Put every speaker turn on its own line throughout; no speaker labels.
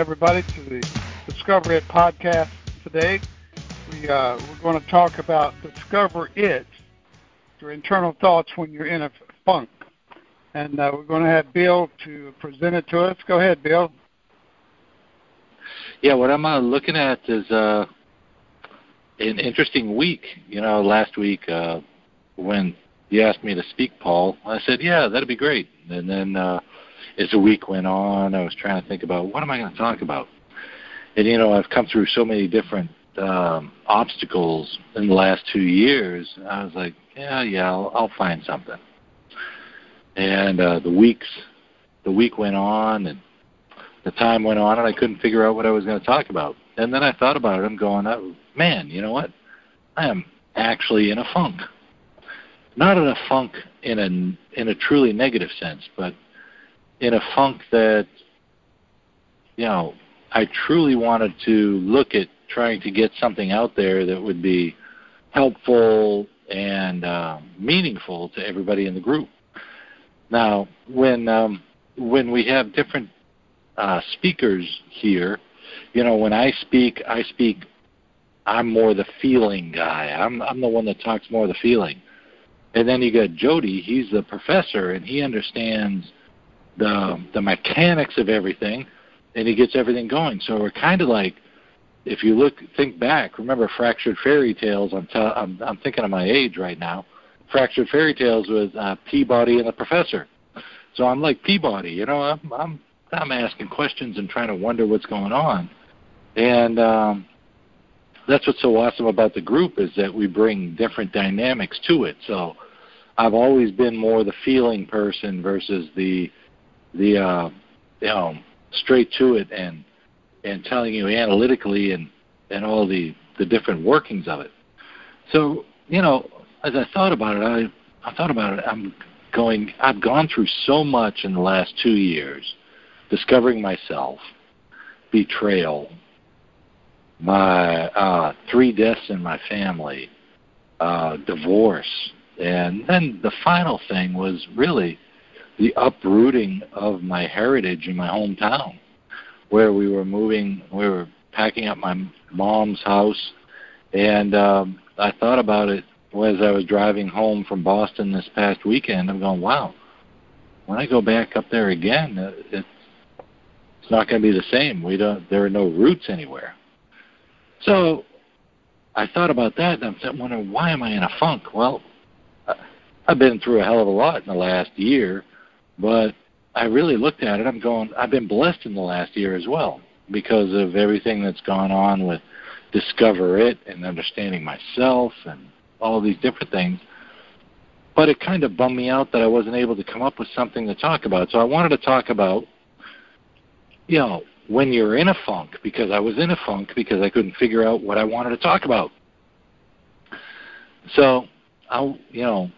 everybody to the Discover It podcast today. We, uh, we're going to talk about Discover It, your internal thoughts when you're in a funk. And uh, we're going to have Bill to present it to us. Go ahead, Bill.
Yeah, what I'm uh, looking at is uh, an interesting week. You know, last week uh, when you asked me to speak, Paul, I said, yeah, that'd be great. And then uh, as the week went on, I was trying to think about what am I going to talk about. And you know, I've come through so many different um, obstacles in the last two years. I was like, yeah, yeah, I'll, I'll find something. And uh, the weeks, the week went on, and the time went on, and I couldn't figure out what I was going to talk about. And then I thought about it. I'm going, oh, man, you know what? I am actually in a funk. Not in a funk in a in a truly negative sense, but in a funk that you know I truly wanted to look at trying to get something out there that would be helpful and uh, meaningful to everybody in the group. Now, when um, when we have different uh, speakers here, you know, when I speak, I speak. I'm more the feeling guy. I'm I'm the one that talks more the feeling. And then you got Jody. He's the professor, and he understands the the mechanics of everything, and he gets everything going. So we're kind of like, if you look, think back. Remember fractured fairy tales? I'm I'm, I'm thinking of my age right now. Fractured fairy tales with uh, Peabody and the professor. So I'm like Peabody. You know, I'm I'm I'm asking questions and trying to wonder what's going on, and um, that's what's so awesome about the group is that we bring different dynamics to it. So I've always been more the feeling person versus the the uh, you know straight to it and and telling you analytically and and all the the different workings of it. So you know, as I thought about it, I I thought about it. I'm going. I've gone through so much in the last two years, discovering myself, betrayal, my uh, three deaths in my family, uh, divorce, and then the final thing was really the uprooting of my heritage in my hometown, where we were moving, we were packing up my mom's house, and um, I thought about it as I was driving home from Boston this past weekend. I'm going, wow, when I go back up there again, uh, it's it's not going to be the same. We don't. There are no roots anywhere. So I thought about that, and I'm wondering why am I in a funk? Well, I've been through a hell of a lot in the last year, but I really looked at it. I'm going. I've been blessed in the last year as well because of everything that's gone on with discover it and understanding myself and all these different things. But it kind of bummed me out that I wasn't able to come up with something to talk about. So I wanted to talk about, you know, when you're in a funk, because I was in a funk because I couldn't figure out what I wanted to talk about. So I'll, you know,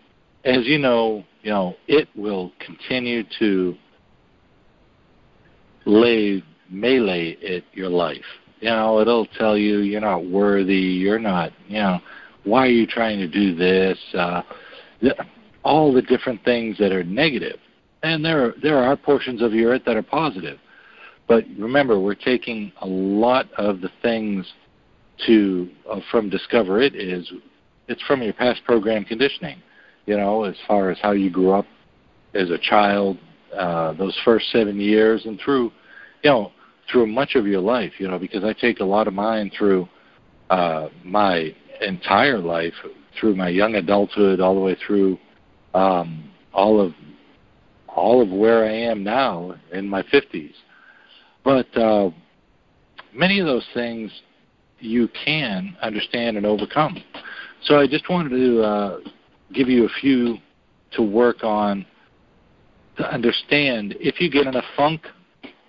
as you know, you know, it will continue to lay melee at your life. You know, it'll tell you you're not worthy, you're not, you know, why are you trying to do this? Uh, all the different things that are negative. And there are, there are portions of your it that are positive. But remember, we're taking a lot of the things to uh, from Discover It is it's from your past program conditioning you know, as far as how you grew up as a child, uh, those first seven years, and through, you know, through much of your life, you know, because I take a lot of mine through uh, my entire life, through my young adulthood, all the way through um, all of all of where I am now in my 50s. But uh, many of those things you can understand and overcome. So I just wanted to uh, give you a few to work on to understand if you get in a funk,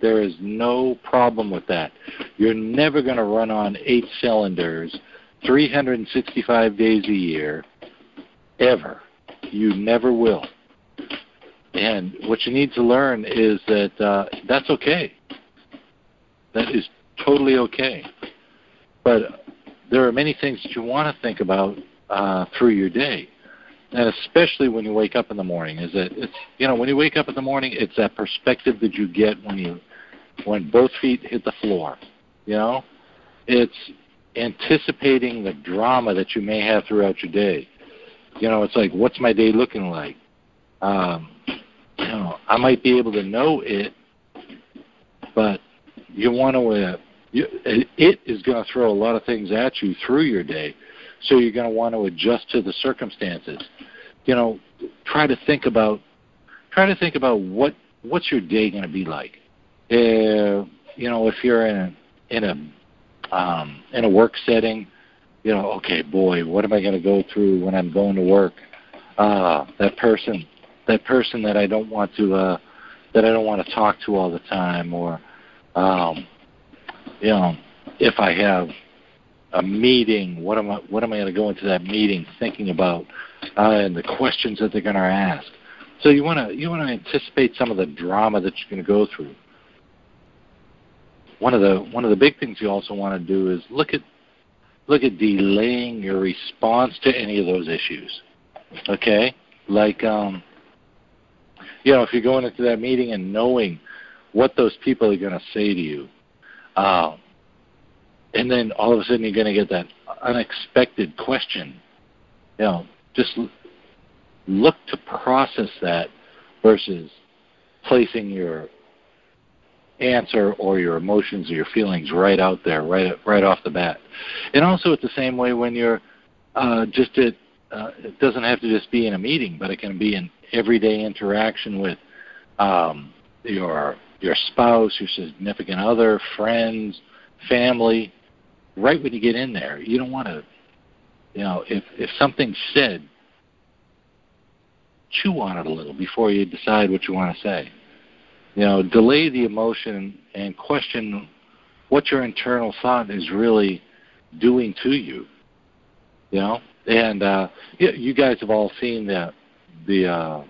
there is no problem with that. You're never going to run on eight cylinders 365 days a year, ever. You never will. And what you need to learn is that uh, that's okay. That is totally okay. But there are many things that you want to think about uh, through your day and especially when you wake up in the morning is that it's you know when you wake up in the morning it's that perspective that you get when you when both feet hit the floor. You know, it's anticipating the drama that you may have throughout your day. You know, it's like, what's my day looking like? Um, you know, I might be able to know it, but you want to. Uh, you, it is going to throw a lot of things at you through your day, so you're going to want to adjust to the circumstances. You know, try to think about try to think about what what's your day going to be like. Uh, you know, if you're in a, in a um, in a work setting, you know, okay, boy, what am I going to go through when I'm going to work? Uh, that person, that person that I don't want to, uh, that I don't want to talk to all the time, or, um, you know, if I have a meeting, what am I, what am I going to go into that meeting thinking about, uh, and the questions that they're going to ask. So you want to you want to anticipate some of the drama that you're going to go through. One of the one of the big things you also want to do is look at look at delaying your response to any of those issues. Okay? Like, um, you know, if you're going into that meeting and knowing what those people are going to say to you, um, and then all of a sudden you're going to get that unexpected question, you know, just look to process that versus placing your answer or your emotions or your feelings right out there, right right off the bat. And also, it's the same way when you're uh, just at. Uh, it doesn't have to just be in a meeting, but it can be in everyday interaction with um, your your spouse, your significant other, friends, family. Right when you get in there, you don't want to. You know, if if something's said, chew on it a little before you decide what you want to say you know, delay the emotion and question what your internal thought is really doing to you. You know, and uh, you guys have all seen the the uh,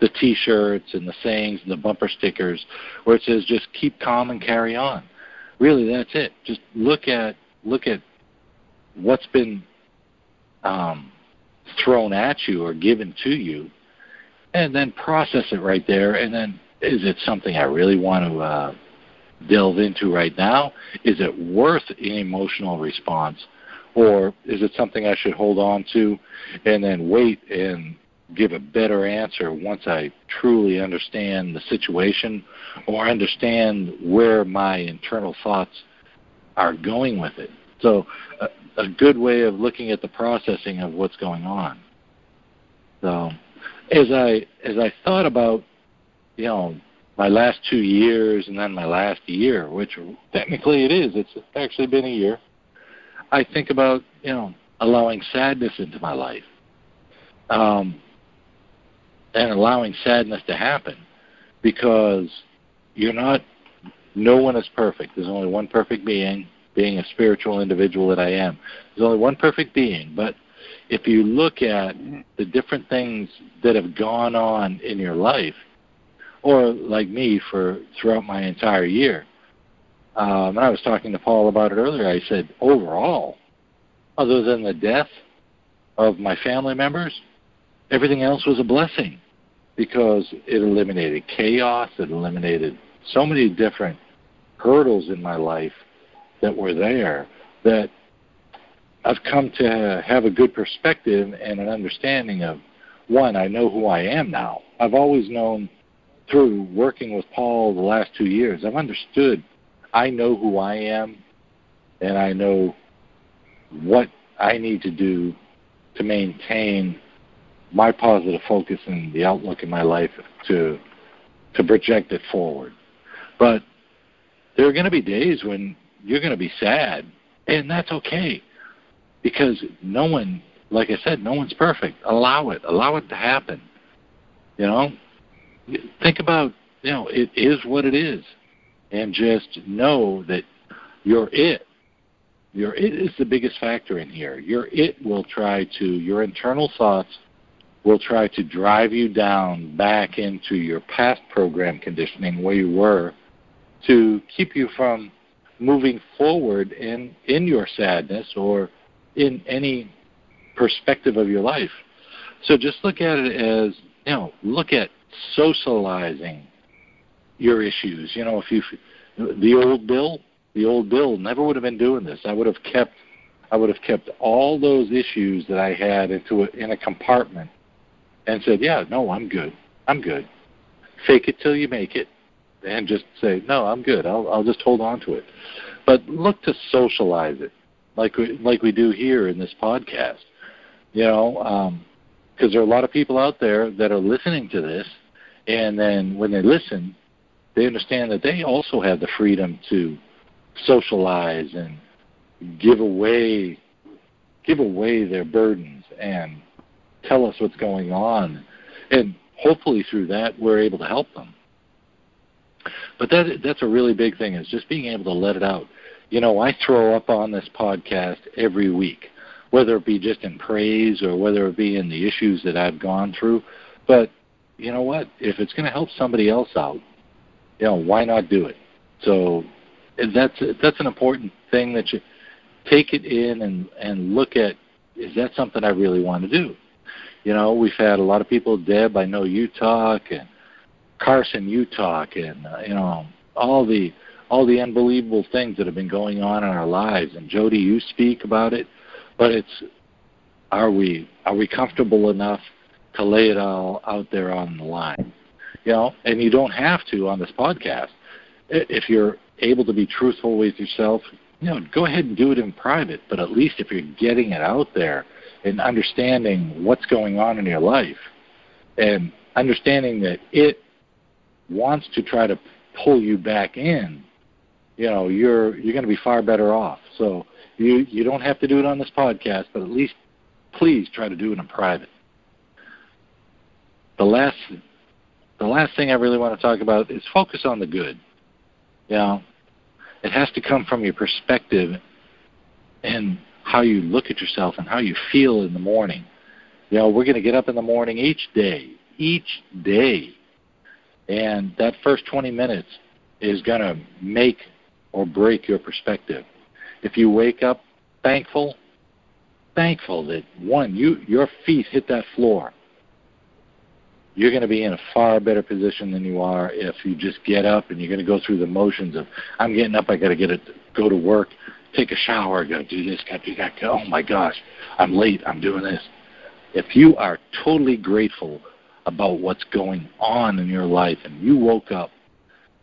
the T-shirts and the sayings and the bumper stickers where it says "just keep calm and carry on." Really, that's it. Just look at look at what's been um, thrown at you or given to you, and then process it right there. And then, is it something I really want to uh, delve into right now? Is it worth an emotional response? Or is it something I should hold on to and then wait and give a better answer once I truly understand the situation or understand where my internal thoughts are going with it? So, a, a good way of looking at the processing of what's going on. So, as I as I thought about, you know, my last two years and then my last year, which technically it is, it's actually been a year. I think about you know allowing sadness into my life, um, and allowing sadness to happen, because you're not. No one is perfect. There's only one perfect being, being a spiritual individual that I am. There's only one perfect being, but if you look at the different things that have gone on in your life, or like me for throughout my entire year, um, and I was talking to Paul about it earlier. I said, overall, other than the death of my family members, everything else was a blessing because it eliminated chaos. It eliminated so many different hurdles in my life that were there that I've come to have a good perspective and an understanding of one, I know who I am now. I've always known through working with Paul the last two years, I've understood I know who I am and I know what I need to do to maintain my positive focus and the outlook in my life to to project it forward. But there are going to be days when you're going to be sad, and that's okay because no one, like I said, no one's perfect. Allow it. Allow it to happen. You know, think about you know it is what it is, and just know that you're it. Your it is the biggest factor in here. Your it will try to your internal thoughts will try to drive you down back into your past program conditioning where you were to keep you from moving forward in in your sadness or in any perspective of your life. So just look at it as, you know, look at socializing your issues. You know, if you the old Bill, the old Bill never would have been doing this. I would have kept I would have kept all those issues that I had into a, in a compartment and said, "Yeah, no, I'm good. I'm good." Fake it till you make it, and just say, "No, I'm good. I'll I'll just hold on to it." But look to socialize it, like we like we do here in this podcast. You know, because um, there are a lot of people out there that are listening to this, and then when they listen, they understand that they also have the freedom to socialize and give away give away their burdens and tell us what's going on. And hopefully through that we're able to help them. But that that's a really big thing is just being able to let it out. You know i throw up on this podcast every week whether it be just in praise or whether it be in the issues that i've gone through. But you know what? If it's going to help somebody else out you know why not do it? So that's that's an important thing that you take it in and and look at is that something I really want to do? You know, we've had a lot of people, Deb, I know you talk, and Carson, you talk, and uh, you know all the all the unbelievable things that have been going on in our lives. And Jody, you speak about it, but it's are we are we comfortable enough to lay it all out there on the line? You know, and you don't have to on this podcast. If you're able to be truthful with yourself, you know, go ahead and do it in private, but at least if you're getting it out there and understanding what's going on in your life and understanding that it wants to try to pull you back in, you know, you're you're going to be far better off. So you you don't have to do it on this podcast, but at least please try to do it in private. The last the last thing I really want to talk about is focus on the good. You know, it has to come from your perspective and how you look at yourself and how you feel in the morning. You know, we're going to get up in the morning each day, each day. And that first 20 minutes is going to make or break your perspective. If you wake up thankful, thankful that one, you your feet hit that floor you're going to be in a far better position than you are if you just get up and you're going to go through the motions of I'm getting up, I got to get it, go to work, take a shower, got to do this, got to do that. Oh my gosh, I'm late, I'm doing this. If you are totally grateful about what's going on in your life and you woke up,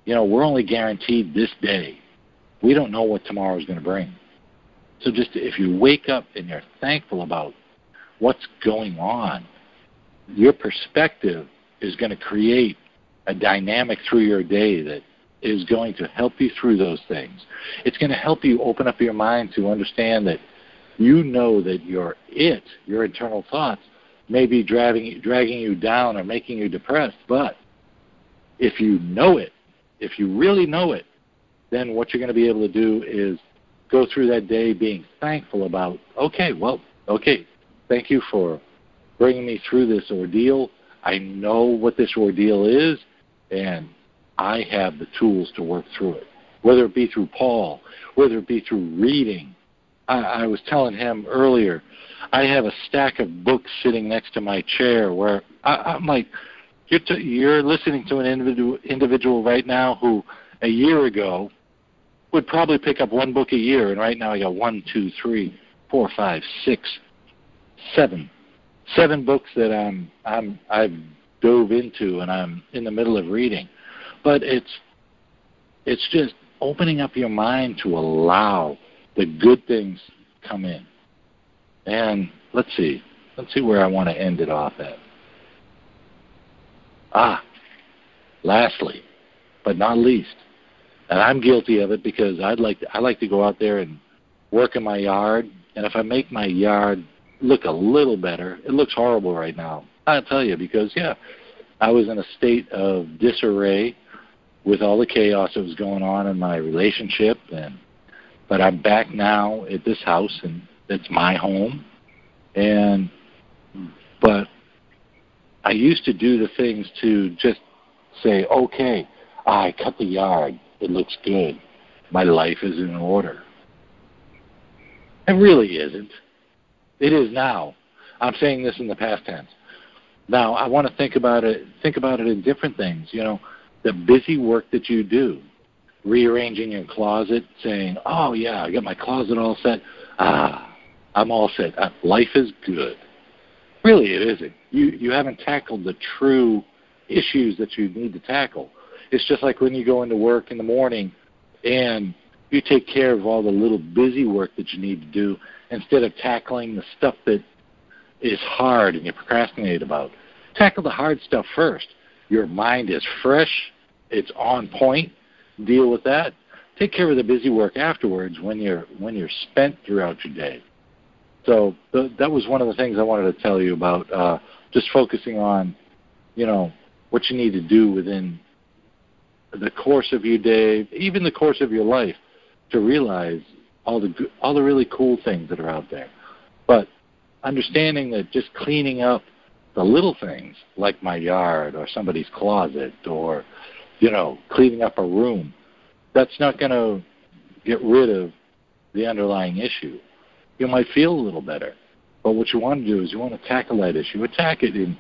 you know, we're only guaranteed this day. We don't know what tomorrow is going to bring. So just if you wake up and you're thankful about what's going on, your perspective is going to create a dynamic through your day that is going to help you through those things. It's going to help you open up your mind to understand that you know that your it, your internal thoughts, may be dragging, dragging you down or making you depressed. But if you know it, if you really know it, then what you're going to be able to do is go through that day being thankful about, okay, well, okay, thank you for bringing me through this ordeal. I know what this ordeal is, and I have the tools to work through it. Whether it be through Paul, whether it be through reading. I, I was telling him earlier, I have a stack of books sitting next to my chair where I, I'm like, you're, t- you're listening to an individual, individual right now who a year ago would probably pick up one book a year, and right now I got one, two, three, four, five, six, seven seven books that I'm I'm I've dove into and I'm in the middle of reading. But it's it's just opening up your mind to allow the good things come in. And let's see. Let's see where I want to end it off at. Ah, lastly, but not least, and I'm guilty of it because I'd like to, I like to go out there and work in my yard, and if I make my yard look a little better. It looks horrible right now. I'll tell you because yeah, I was in a state of disarray with all the chaos that was going on in my relationship and but I'm back now at this house and it's my home and but I used to do the things to just say, okay, I cut the yard. It looks good. My life is in order. It really isn't. It is now. I'm saying this in the past tense. Now I want to think about it. Think about it in different things. You know, the busy work that you do, rearranging your closet, saying, "Oh yeah, I got my closet all set. Ah, I'm all set. Uh, life is good." Really, it isn't. You you haven't tackled the true issues that you need to tackle. It's just like when you go into work in the morning and you take care of all the little busy work that you need to do instead of tackling the stuff that is hard and you procrastinate about. Tackle the hard stuff first. Your mind is fresh, it's on point. Deal with that. Take care of the busy work afterwards when you're when you're spent throughout your day. So th- that was one of the things I wanted to tell you about. Uh, just focusing on, you know, what you need to do within the course of your day, even the course of your life, to realize all the all the really cool things that are out there. But understanding that just cleaning up the little things like my yard or somebody's closet or you know cleaning up a room that's not going to get rid of the underlying issue. You might feel a little better but what you want to do is you want to tackle that issue. Attack it in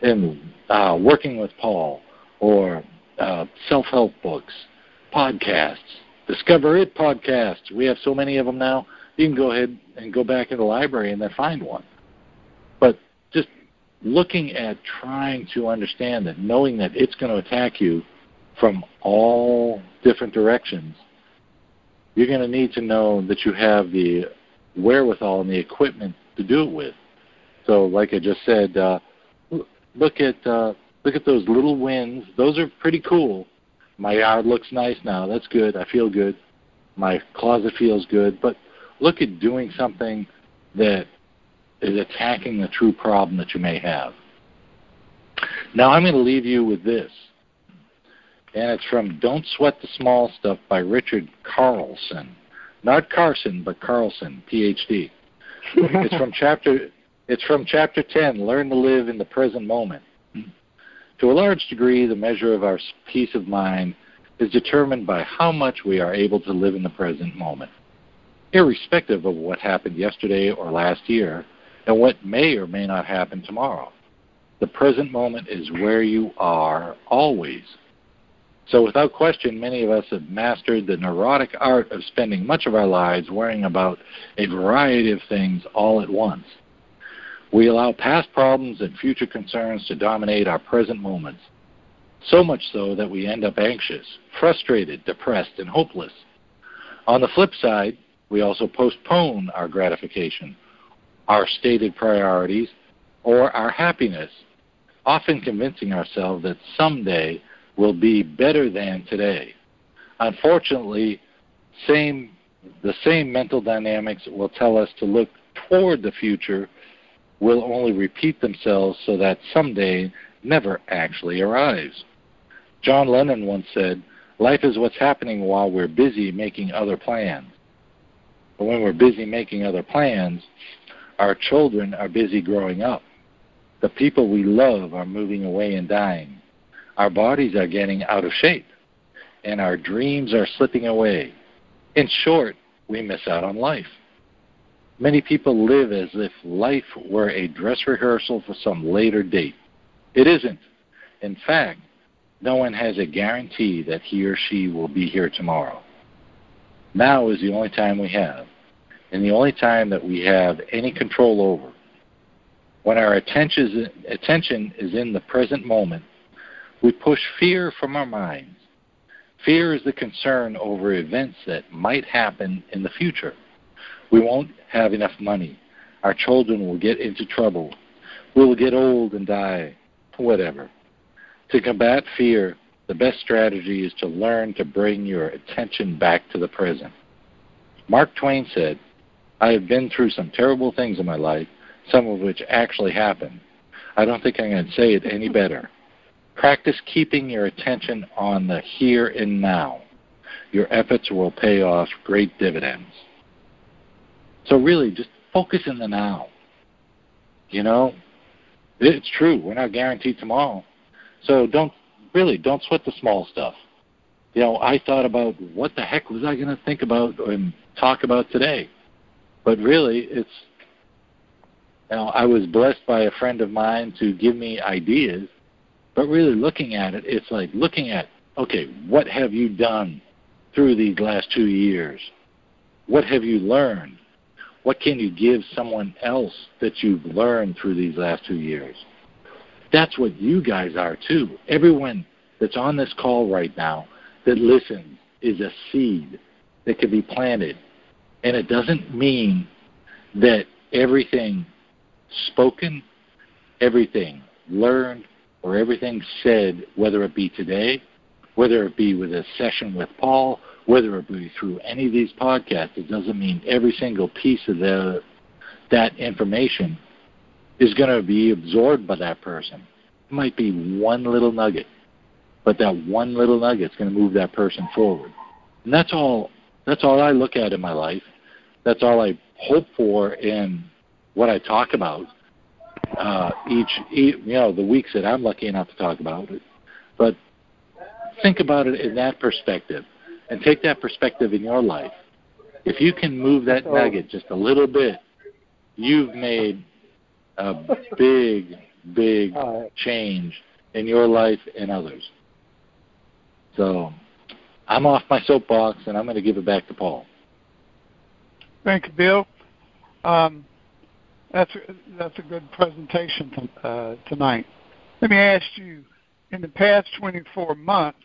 in uh, working with paul or uh, self-help books podcasts discover it podcasts. We have so many of them now. You can go ahead and go back in the library and then find one. But just looking at trying to understand that, knowing that it's going to attack you from all different directions, you're going to need to know that you have the wherewithal and the equipment to do it with. So, like I just said, uh, look at uh, look at those little wins. Those are pretty cool. My yard looks nice now. That's good. I feel good. My closet feels good. But look at doing something that is attacking the true problem that you may have. Now I'm going to leave you with this. And it's from Don't Sweat the Small Stuff by Richard Carlson. Not Carson, but Carlson, PhD. it's from chapter it's from chapter 10, Learn to Live in the Present Moment. To a large degree, the measure of our peace of mind is determined by how much we are able to live in the present moment. Irrespective of what happened yesterday or last year, and what may or may not happen tomorrow. The present moment is where you are always. So, without question, many of us have mastered the neurotic art of spending much of our lives worrying about a variety of things all at once. We allow past problems and future concerns to dominate our present moments, so much so that we end up anxious, frustrated, depressed, and hopeless. On the flip side, we also postpone our gratification our stated priorities, or our happiness, often convincing ourselves that someday will be better than today. Unfortunately, same, the same mental dynamics will tell us to look toward the future will only repeat themselves so that someday never actually arrives. John Lennon once said, Life is what's happening while we're busy making other plans. But when we're busy making other plans, our children are busy growing up. The people we love are moving away and dying. Our bodies are getting out of shape. And our dreams are slipping away. In short, we miss out on life. Many people live as if life were a dress rehearsal for some later date. It isn't. In fact, no one has a guarantee that he or she will be here tomorrow. Now is the only time we have and the only time that we have any control over. When our attention is in the present moment, we push fear from our minds. Fear is the concern over events that might happen in the future. We won't have enough money. Our children will get into trouble. We will get old and die. Whatever. To combat fear, the best strategy is to learn to bring your attention back to the present. Mark Twain said, I have been through some terrible things in my life, some of which actually happened. I don't think I can say it any better. Practice keeping your attention on the here and now. Your efforts will pay off great dividends. So, really, just focus in the now. You know, it's true. We're not guaranteed tomorrow. So, don't really don't sweat the small stuff. You know, I thought about what the heck was I going to think about and talk about today? But really, it's you know, I was blessed by a friend of mine to give me ideas, but really looking at it, it's like looking at, okay, what have you done through these last two years? What have you learned? What can you give someone else that you've learned through these last two years? That's what you guys are too. Everyone that's on this call right now that listens is a seed that can be planted. And it doesn't mean that everything spoken, everything learned, or everything said, whether it be today, whether it be with a session with Paul, whether it be through any of these podcasts, it doesn't mean every single piece of the, that information is going to be absorbed by that person. It might be one little nugget, but that one little nugget is going to move that person forward. And that's all. That's all I look at in my life. That's all I hope for in what I talk about uh, each, you know, the weeks that I'm lucky enough to talk about it. But think about it in that perspective, and take that perspective in your life. If you can move that nugget just a little bit, you've made a big, big change in your life and others. So I'm off my soapbox, and I'm going to give it back to Paul.
Thank you, Bill. Um, that's a, that's a good presentation uh, tonight. Let me ask you: in the past 24 months,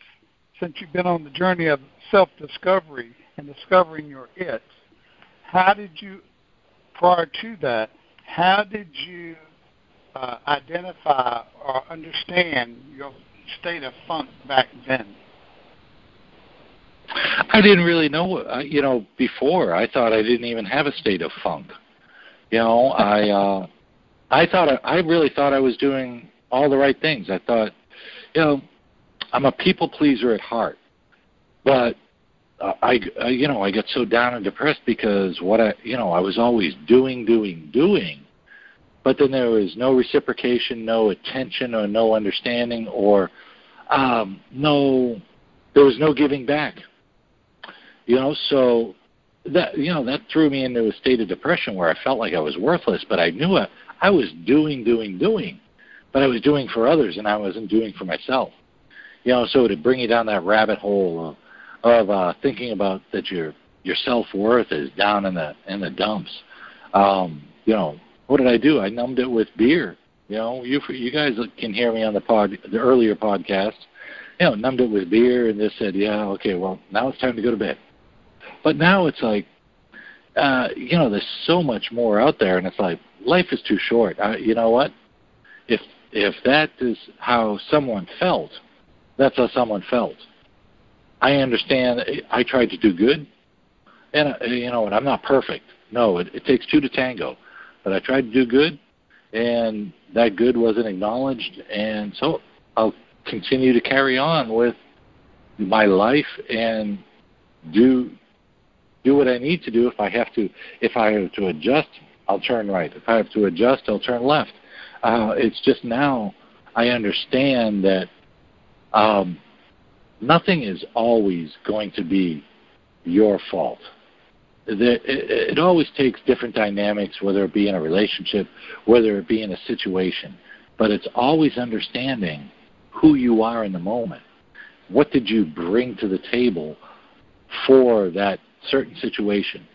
since you've been on the journey of self-discovery and discovering your it, how did you, prior to that, how did you uh, identify or understand your state of funk back then?
I didn't really know. Uh, you know, before I thought I didn't even have a state of funk. You know, I uh, I thought I, I really thought I was doing all the right things. I thought, you know, I'm a people pleaser at heart, but uh, I, I you know I get so down and depressed because what I you know I was always doing doing doing, but then there was no reciprocation, no attention, or no understanding, or um, no there was no giving back. You know, so that you know that threw me into a state of depression where I felt like I was worthless. But I knew I, I was doing, doing, doing, but I was doing for others and I wasn't doing for myself. You know, so to bring you down that rabbit hole of, of uh, thinking about that your your self worth is down in the in the dumps. Um, you know, what did I do? I numbed it with beer. You know, you you guys can hear me on the pod the earlier podcast. You know, numbed it with beer and just said, yeah, okay, well now it's time to go to bed but now it's like, uh, you know, there's so much more out there, and it's like life is too short. You know what? If if that is how someone felt, that's how someone felt. I understand. I tried to do good, and uh, you know, and I'm not perfect. No, it, it takes two to tango, but I tried to do good, and that good wasn't acknowledged, and so I'll continue to carry on with my life and do do what I need to do. If I have to, if I have to adjust, I'll turn right. If I have to adjust, I'll turn left. Uh, it's just now I understand that um, nothing is always going to be your fault. It, it, it always takes different dynamics, whether it be in a relationship, whether it be in a situation. But it's always understanding who you are in the moment. What did you bring to the table for that certain situation.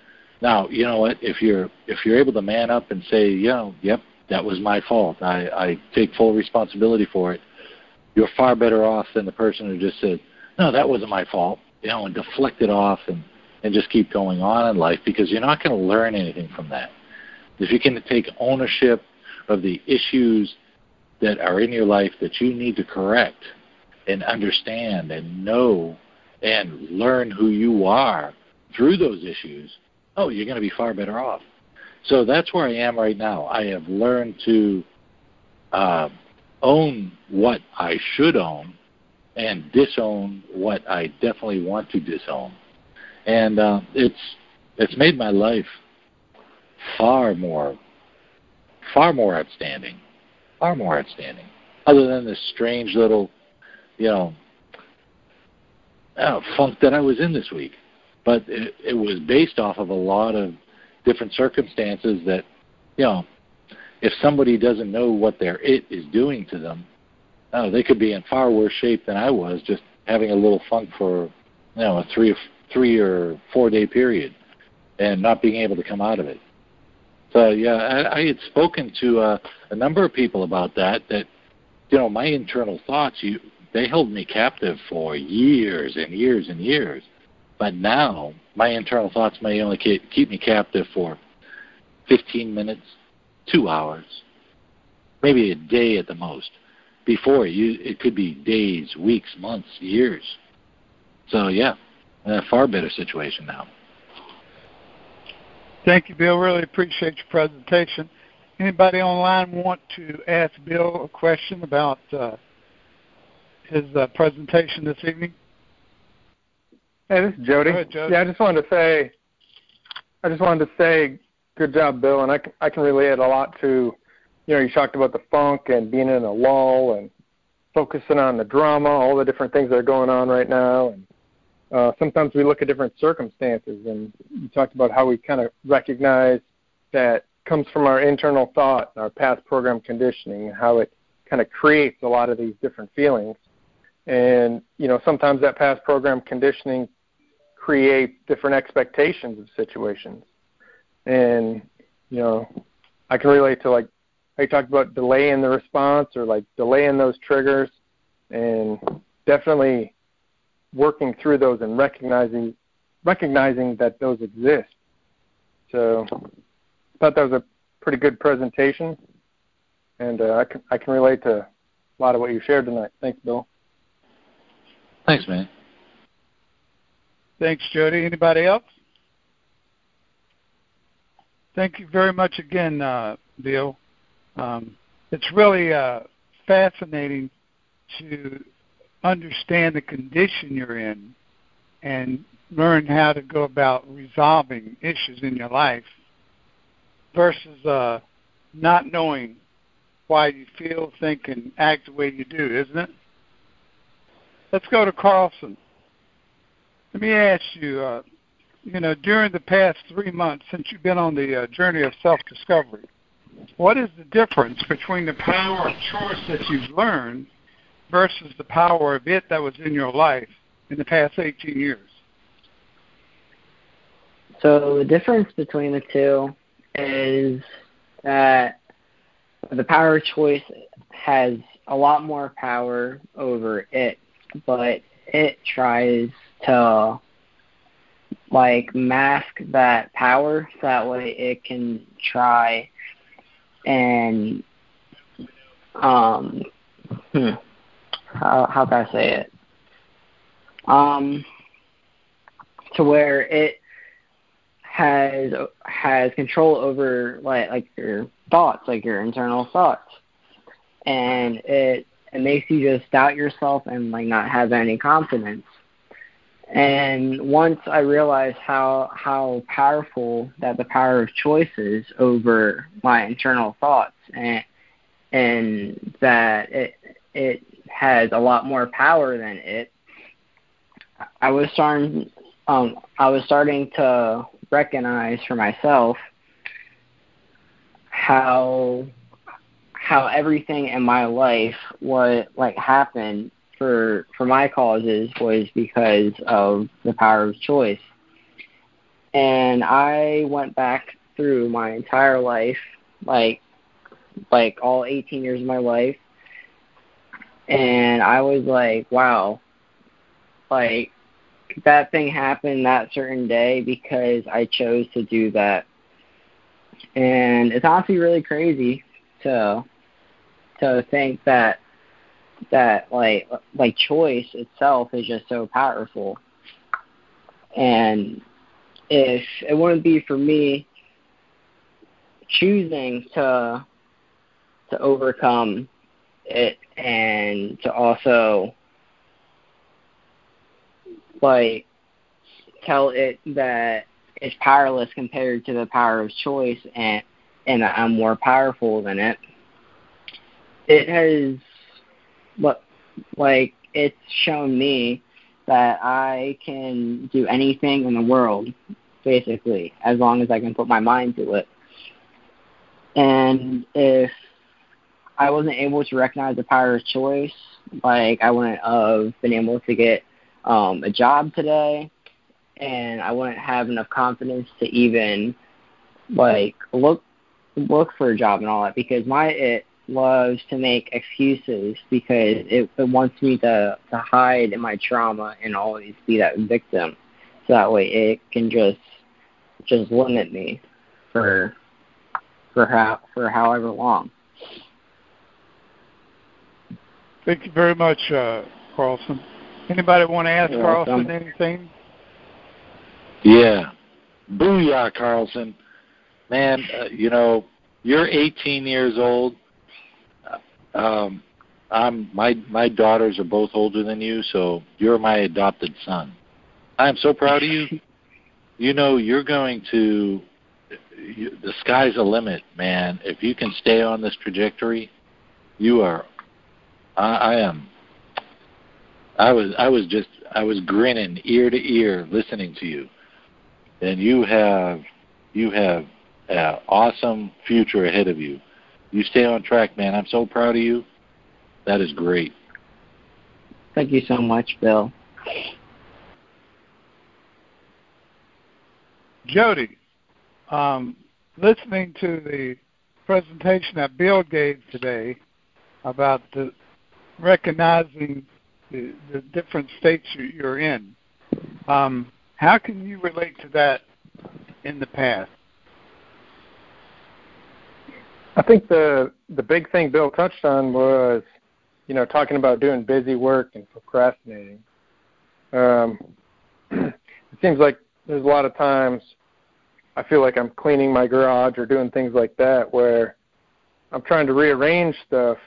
Now, you know what? If you're if you're able to man up and say, you know, yep, that was my fault. I, I take full responsibility for it. You're far better off than the person who just said, no, that wasn't my fault, you know, and deflect it off and and just keep going on in life because you're not going to learn anything from that. If you can take ownership of the issues that are in your life that you need to correct and understand and know and learn who you are through those issues, oh, you're going to be far better off. So that's where I am right now. I have learned to uh, own what I should own and disown what I definitely want to disown. And uh, it's it's made my life far more far more outstanding, far more outstanding. Other than this strange little, you know, uh, funk that I was in this week but it, it was based off of a lot of different circumstances that, you know, if somebody doesn't know what their it is doing to them, oh, they could be in far worse shape than I was just having a little funk for you know a three three or four day period and not being able to come out of it. So yeah, I, I had spoken to uh, a number of people about that. That you know, my internal thoughts, you they held me captive for years and years and years. But now my internal thoughts may only keep me captive for 15 minutes, two hours, maybe a day at the most. Before you, it could be days, weeks, months, years. So yeah, a far better situation now.
Thank you, Bill. Really appreciate your presentation. Anybody online want to ask Bill a question about uh, his uh, presentation this evening?
Hey, this is Jody.
Ahead.
Yeah, I just wanted to say, I just wanted to say, good job, Bill, and I I can relate a lot to, you know, you talked about the funk and being in a lull and focusing on the drama, all the different things that are going on right now, and uh, sometimes we look at different circumstances, and you talked about how we kind of recognize that comes from our internal thought, our past program conditioning, and how it kind of creates a lot of these different feelings. And you know, sometimes that past program conditioning creates different expectations of situations. And you know, I can relate to like I talked about delaying the response or like delaying those triggers, and definitely working through those and recognizing recognizing that those exist. So I thought that was a pretty good presentation, and uh, I can I can relate to a lot of what you shared tonight. Thanks, Bill.
Thanks, man.
Thanks, Jody. Anybody else? Thank you very much again, uh, Bill. Um, it's really uh, fascinating to understand the condition you're in and learn how to go about resolving issues in your life versus uh, not knowing why you feel, think, and act the way you do, isn't it? Let's go to Carlson. Let me ask you, uh, you know, during the past three months since you've been on the uh, journey of self-discovery, what is the difference between the power of choice that you've learned versus the power of it that was in your life in the past 18 years?
So the difference between the two is that the power of choice has a lot more power over it, but it tries to like mask that power so that way it can try and um hmm, how how can I say it? Um, to where it has has control over like like your thoughts, like your internal thoughts, and it it makes you just doubt yourself and like not have any confidence. And once I realized how how powerful that the power of choice is over my internal thoughts and and that it it has a lot more power than it. I was starting um I was starting to recognize for myself how how everything in my life what like happened for for my causes was because of the power of choice. And I went back through my entire life, like like all 18 years of my life, and I was like, wow, like that thing happened that certain day because I chose to do that. And it's honestly really crazy to to think that that like like choice itself is just so powerful. And if it wouldn't be for me choosing to to overcome it and to also like tell it that it's powerless compared to the power of choice and and I'm more powerful than it. It has what like it's shown me that I can do anything in the world basically as long as I can put my mind to it. And if I wasn't able to recognize the power of choice, like I wouldn't have been able to get um, a job today, and I wouldn't have enough confidence to even like look look for a job and all that because my it loves to make excuses because it, it wants me to to hide in my trauma and always be that victim so that way it can just just limit me for for how for however long
thank you very much uh carlson anybody want to ask
You're
carlson
welcome.
anything
Yeah. Booyah, Carlson. Man, uh, you know, you're 18 years old. Um, I'm my my daughters are both older than you, so you're my adopted son. I'm so proud of you. You know, you're going to you, the sky's the limit, man. If you can stay on this trajectory, you are. I, I am. I was I was just I was grinning ear to ear listening to you and you have you have an awesome future ahead of you. You stay on track, man. I'm so proud of you. That is great.
thank you so much bill
Jody, um, listening to the presentation that Bill gave today about the recognizing the, the different states you- you're in, um, how can you relate to that in the past?
I think the the big thing Bill touched on was, you know, talking about doing busy work and procrastinating. Um, it seems like there's a lot of times I feel like I'm cleaning my garage or doing things like that where I'm trying to rearrange stuff,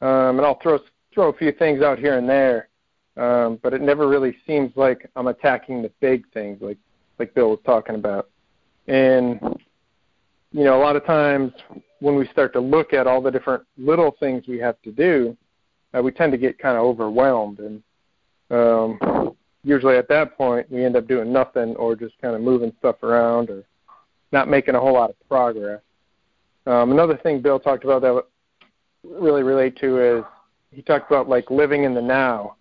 um, and I'll throw throw a few things out here and there, um, but it never really seems like I'm attacking the big things like like Bill was talking about. And you know, a lot of times when we start to look at all the different little things we have to do, uh, we tend to get kind of overwhelmed, and um, usually at that point we end up doing nothing or just kind of moving stuff around or not making a whole lot of progress. Um, another thing Bill talked about that really relate to is he talked about like living in the now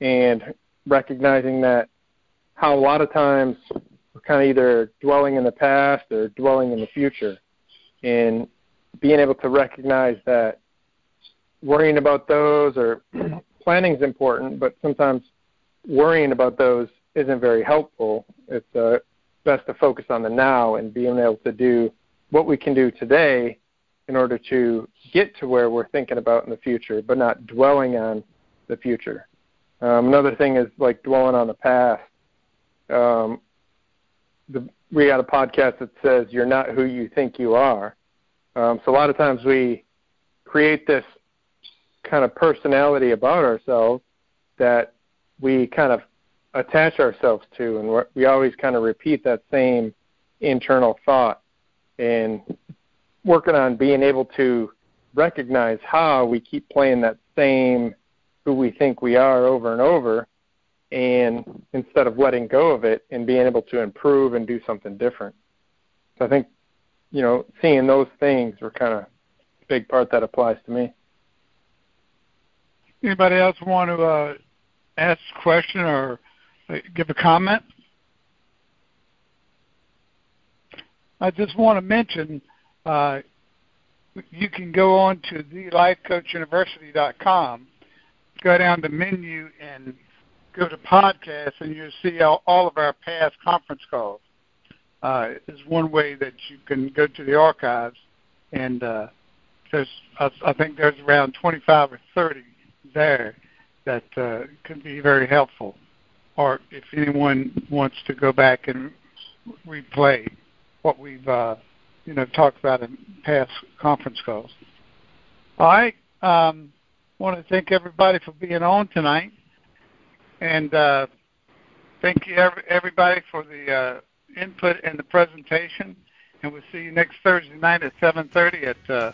and recognizing that how a lot of times kind of either dwelling in the past or dwelling in the future and being able to recognize that worrying about those or planning is important, but sometimes worrying about those isn't very helpful. It's uh, best to focus on the now and being able to do what we can do today in order to get to where we're thinking about in the future, but not dwelling on the future. Um, another thing is like dwelling on the past. Um, the, we got a podcast that says you're not who you think you are. Um, so a lot of times we create this kind of personality about ourselves that we kind of attach ourselves to, and we always kind of repeat that same internal thought. And working on being able to recognize how we keep playing that same who we think we are over and over and instead of letting go of it and being able to improve and do something different. So I think, you know, seeing those things were kind of a big part that applies to me.
Anybody else want to uh, ask a question or uh, give a comment? I just want to mention uh, you can go on to thelifecoachuniversity.com, go down the menu, and go to podcasts, and you'll see all, all of our past conference calls. Uh, is one way that you can go to the archives, and uh, there's I, I think there's around 25 or 30 there that uh, can be very helpful. Or if anyone wants to go back and replay what we've uh, you know talked about in past conference calls. All right. Um, want to thank everybody for being on tonight, and uh, thank you every, everybody for the uh, input and the presentation. And we'll see you next Thursday night at 7:30 at uh,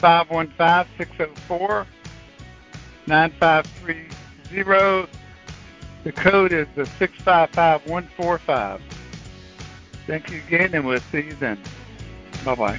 515-604-9530. The code is the 655145. Thank you again, and we'll see you then. Bye bye.